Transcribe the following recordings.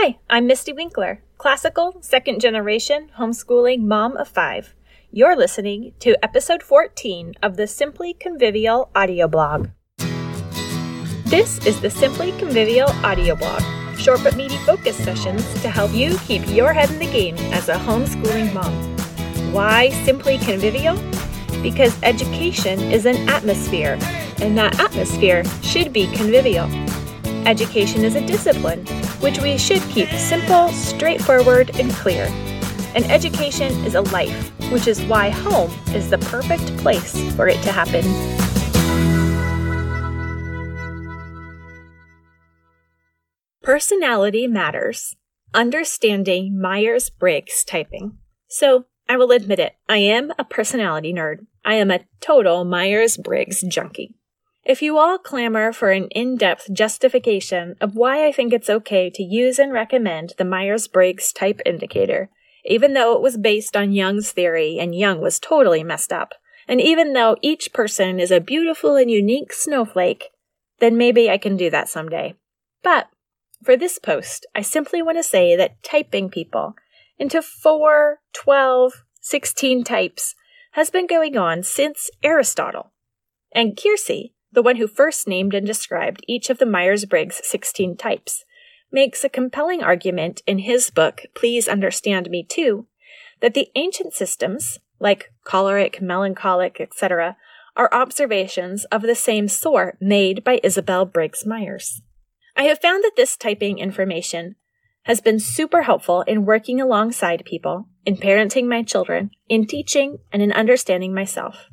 Hi, I'm Mystie Winckler, classical, second generation, homeschooling mom of five. You're listening to episode 14 of the Simply Convivial audio blog. This is the Simply Convivial audio blog, short but meaty focus sessions to help you keep your head in the game as a homeschooling mom. Why Simply Convivial? Because education is an atmosphere, and that atmosphere should be convivial. Education is a discipline, which we should keep simple, straightforward, and clear. And education is a life, which is why home is the perfect place for it to happen. Personality matters. Understanding Myers Briggs typing. So, I will admit it, I am a personality nerd. I am a total Myers Briggs junkie. If you all clamor for an in depth justification of why I think it's okay to use and recommend the Myers Briggs type indicator, even though it was based on Jung's theory and Jung was totally messed up, and even though each person is a beautiful and unique snowflake, then maybe I can do that someday. But for this post, I simply want to say that typing people into 4, 12, 16 types has been going on since Aristotle. And Keirsey, the one who first named and described each of the Myers Briggs 16 types, makes a compelling argument in his book, Please Understand Me II, that the ancient systems, like choleric, melancholic, etc., are observations of the same sort made by Isabel Briggs Myers. I have found that this typing information has been super helpful in working alongside people, in parenting my children, in teaching, and in understanding myself.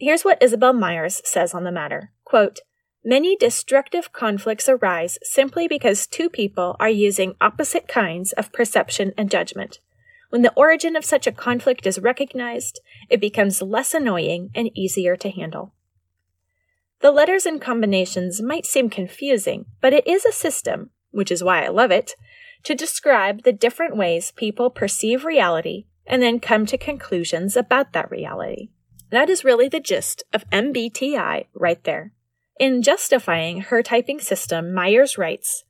Here's what Isabel Myers says on the matter. Quote, Many destructive conflicts arise simply because two people are using opposite kinds of perception and judgment. When the origin of such a conflict is recognized, it becomes less annoying and easier to handle. The letters and combinations might seem confusing, but it is a system, which is why I love it, to describe the different ways people perceive reality and then come to conclusions about that reality. That is really the gist of MBTI right there. In justifying her typing system, Myers writes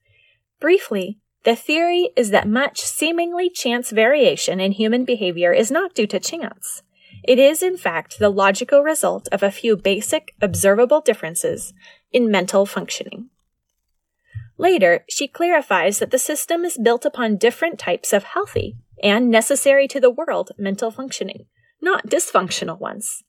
Briefly, the theory is that much seemingly chance variation in human behavior is not due to chance. It is, in fact, the logical result of a few basic, observable differences in mental functioning. Later, she clarifies that the system is built upon different types of healthy and necessary to the world mental functioning, not dysfunctional ones.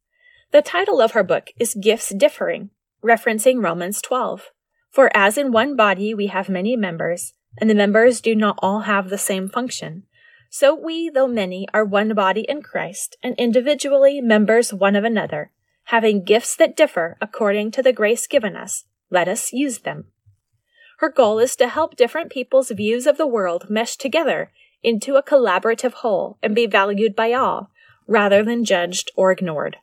The title of her book is Gifts Differing, referencing Romans 12. For as in one body we have many members, and the members do not all have the same function, so we, though many, are one body in Christ, and individually members one of another, having gifts that differ according to the grace given us. Let us use them. Her goal is to help different people's views of the world mesh together into a collaborative whole and be valued by all, rather than judged or ignored.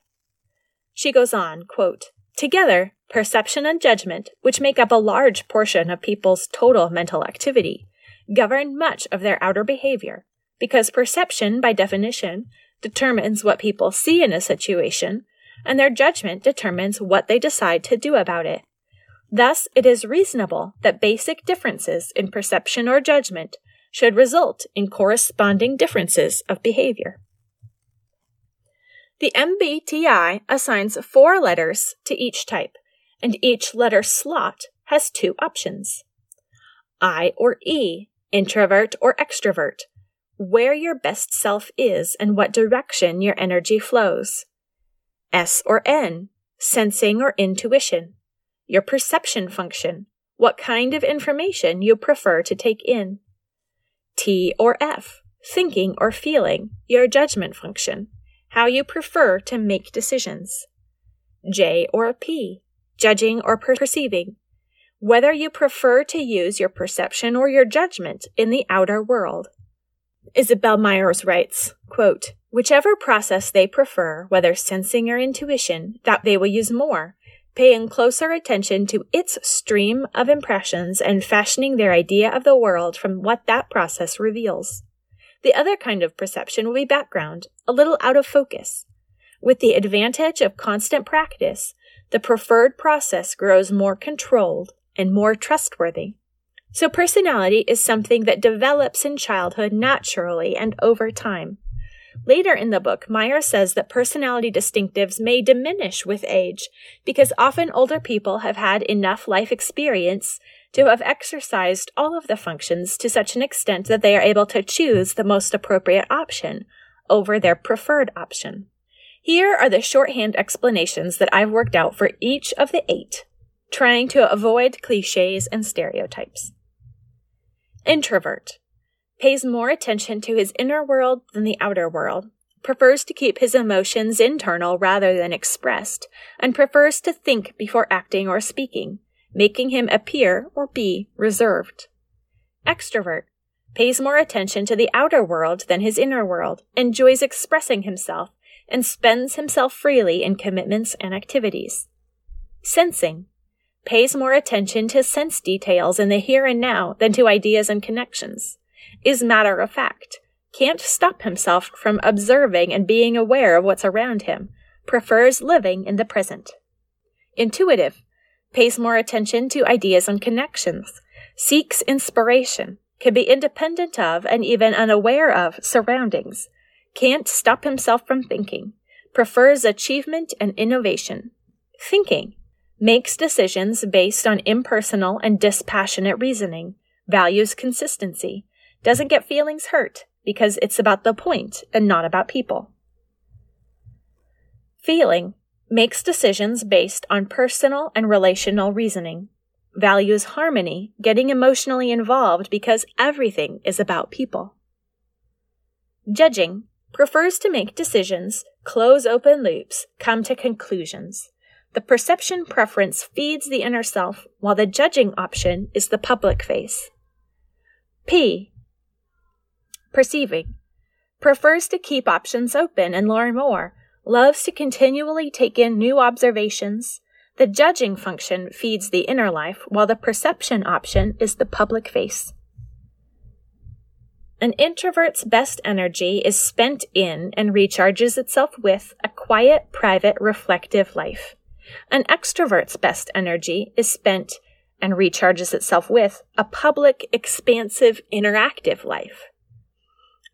She goes on, quote, Together, perception and judgment, which make up a large portion of people's total mental activity, govern much of their outer behavior, because perception, by definition, determines what people see in a situation, and their judgment determines what they decide to do about it. Thus, it is reasonable that basic differences in perception or judgment should result in corresponding differences of behavior. The MBTI assigns four letters to each type, and each letter slot has two options. I or E, introvert or extrovert, where your best self is and what direction your energy flows. S or N, sensing or intuition, your perception function, what kind of information you prefer to take in. T or F, thinking or feeling, your judgment function how you prefer to make decisions. J or P, judging or perceiving, whether you prefer to use your perception or your judgment in the outer world. Isabel Myers writes, quote, Whichever process they prefer, whether sensing or intuition, that they will use more, paying closer attention to its stream of impressions and fashioning their idea of the world from what that process reveals. The other kind of perception will be background, a little out of focus. With the advantage of constant practice, the preferred process grows more controlled and more trustworthy. So, personality is something that develops in childhood naturally and over time. Later in the book, Meyer says that personality distinctives may diminish with age because often older people have had enough life experience to have exercised all of the functions to such an extent that they are able to choose the most appropriate option over their preferred option. Here are the shorthand explanations that I've worked out for each of the eight, trying to avoid cliches and stereotypes. Introvert pays more attention to his inner world than the outer world, prefers to keep his emotions internal rather than expressed, and prefers to think before acting or speaking, making him appear or be reserved. Extrovert pays more attention to the outer world than his inner world, enjoys expressing himself, and spends himself freely in commitments and activities. Sensing pays more attention to sense details in the here and now than to ideas and connections is matter of fact, can't stop himself from observing and being aware of what's around him, prefers living in the present. Intuitive, pays more attention to ideas and connections, seeks inspiration, can be independent of and even unaware of surroundings, can't stop himself from thinking, prefers achievement and innovation. Thinking, makes decisions based on impersonal and dispassionate reasoning, values consistency, doesn't get feelings hurt because it's about the point and not about people. Feeling makes decisions based on personal and relational reasoning, values harmony, getting emotionally involved because everything is about people. Judging prefers to make decisions, close open loops, come to conclusions. The perception preference feeds the inner self, while the judging option is the public face. P perceiving, prefers to keep options open and learn more, loves to continually take in new observations. The judging function feeds the inner life, while the perception option is the public face. An introvert's best energy is spent in and recharges itself with a quiet, private, reflective life. An extrovert's best energy is spent and recharges itself with a public, expansive, interactive life.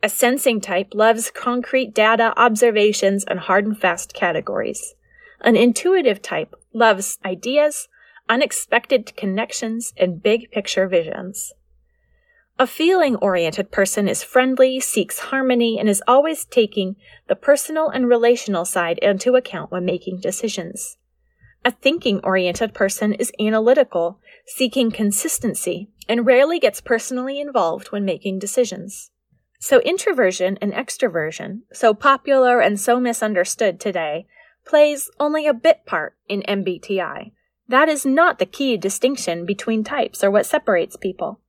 A sensing type loves concrete data, observations, and hard and fast categories. An intuitive type loves ideas, unexpected connections, and big picture visions. A feeling oriented person is friendly, seeks harmony, and is always taking the personal and relational side into account when making decisions. A thinking oriented person is analytical, seeking consistency, and rarely gets personally involved when making decisions. So, introversion and extroversion, so popular and so misunderstood today, plays only a bit part in MBTI. That is not the key distinction between types or what separates people.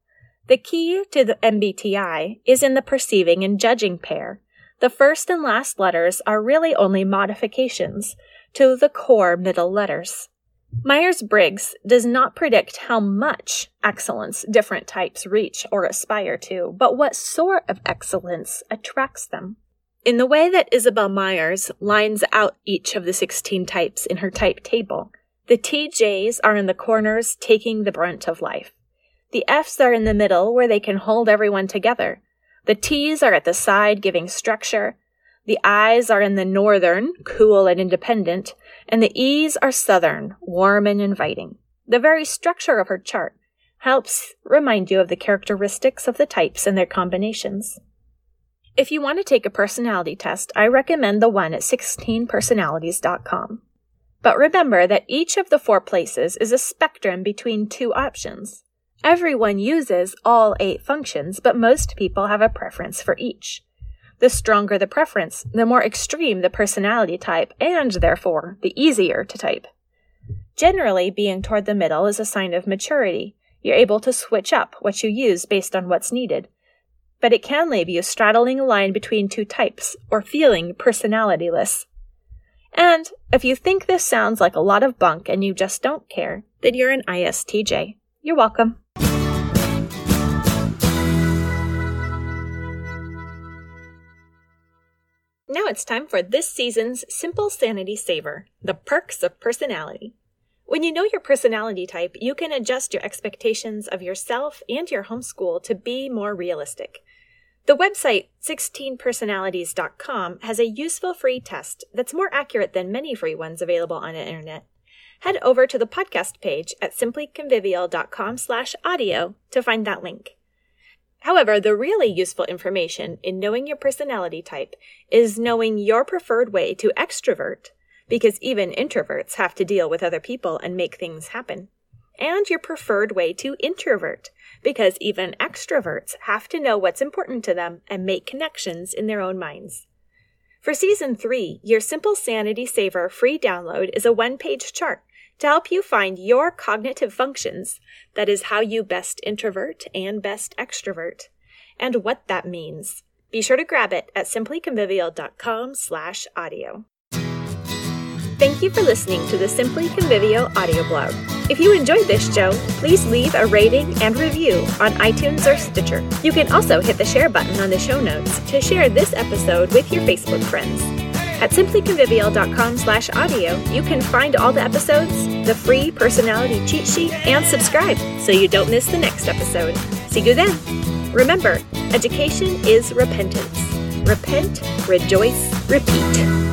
The key to the MBTI is in the perceiving and judging pair. The first and last letters are really only modifications to the core middle letters. Myers Briggs does not predict how much excellence different types reach or aspire to, but what sort of excellence attracts them. In the way that Isabel Myers lines out each of the 16 types in her type table, the TJs are in the corners taking the brunt of life. The Fs are in the middle where they can hold everyone together. The Ts are at the side giving structure. The I's are in the northern, cool and independent, and the E's are southern, warm and inviting. The very structure of her chart helps remind you of the characteristics of the types and their combinations. If you want to take a personality test, I recommend the one at 16personalities.com. But remember that each of the four places is a spectrum between two options. Everyone uses all eight functions, but most people have a preference for each. The stronger the preference, the more extreme the personality type, and therefore the easier to type. Generally, being toward the middle is a sign of maturity. You're able to switch up what you use based on what's needed. But it can leave you straddling a line between two types or feeling personalityless. And if you think this sounds like a lot of bunk and you just don't care, then you're an ISTJ. You're welcome. Now it's time for this season's Simple Sanity Saver The Perks of Personality. When you know your personality type, you can adjust your expectations of yourself and your homeschool to be more realistic. The website 16personalities.com has a useful free test that's more accurate than many free ones available on the internet. Head over to the podcast page at simplyconvivial.com slash audio to find that link. However, the really useful information in knowing your personality type is knowing your preferred way to extrovert, because even introverts have to deal with other people and make things happen, and your preferred way to introvert, because even extroverts have to know what's important to them and make connections in their own minds. For season three, your Simple Sanity Saver free download is a one page chart to help you find your cognitive functions, that is how you best introvert and best extrovert, and what that means. Be sure to grab it at simplyconvivial.com slash audio. Thank you for listening to the Simply Convivial audio blog. If you enjoyed this show, please leave a rating and review on iTunes or Stitcher. You can also hit the share button on the show notes to share this episode with your Facebook friends. At simplyconvivial.com slash audio, you can find all the episodes, the free personality cheat sheet, and subscribe so you don't miss the next episode. See you then. Remember, education is repentance. Repent, rejoice, repeat.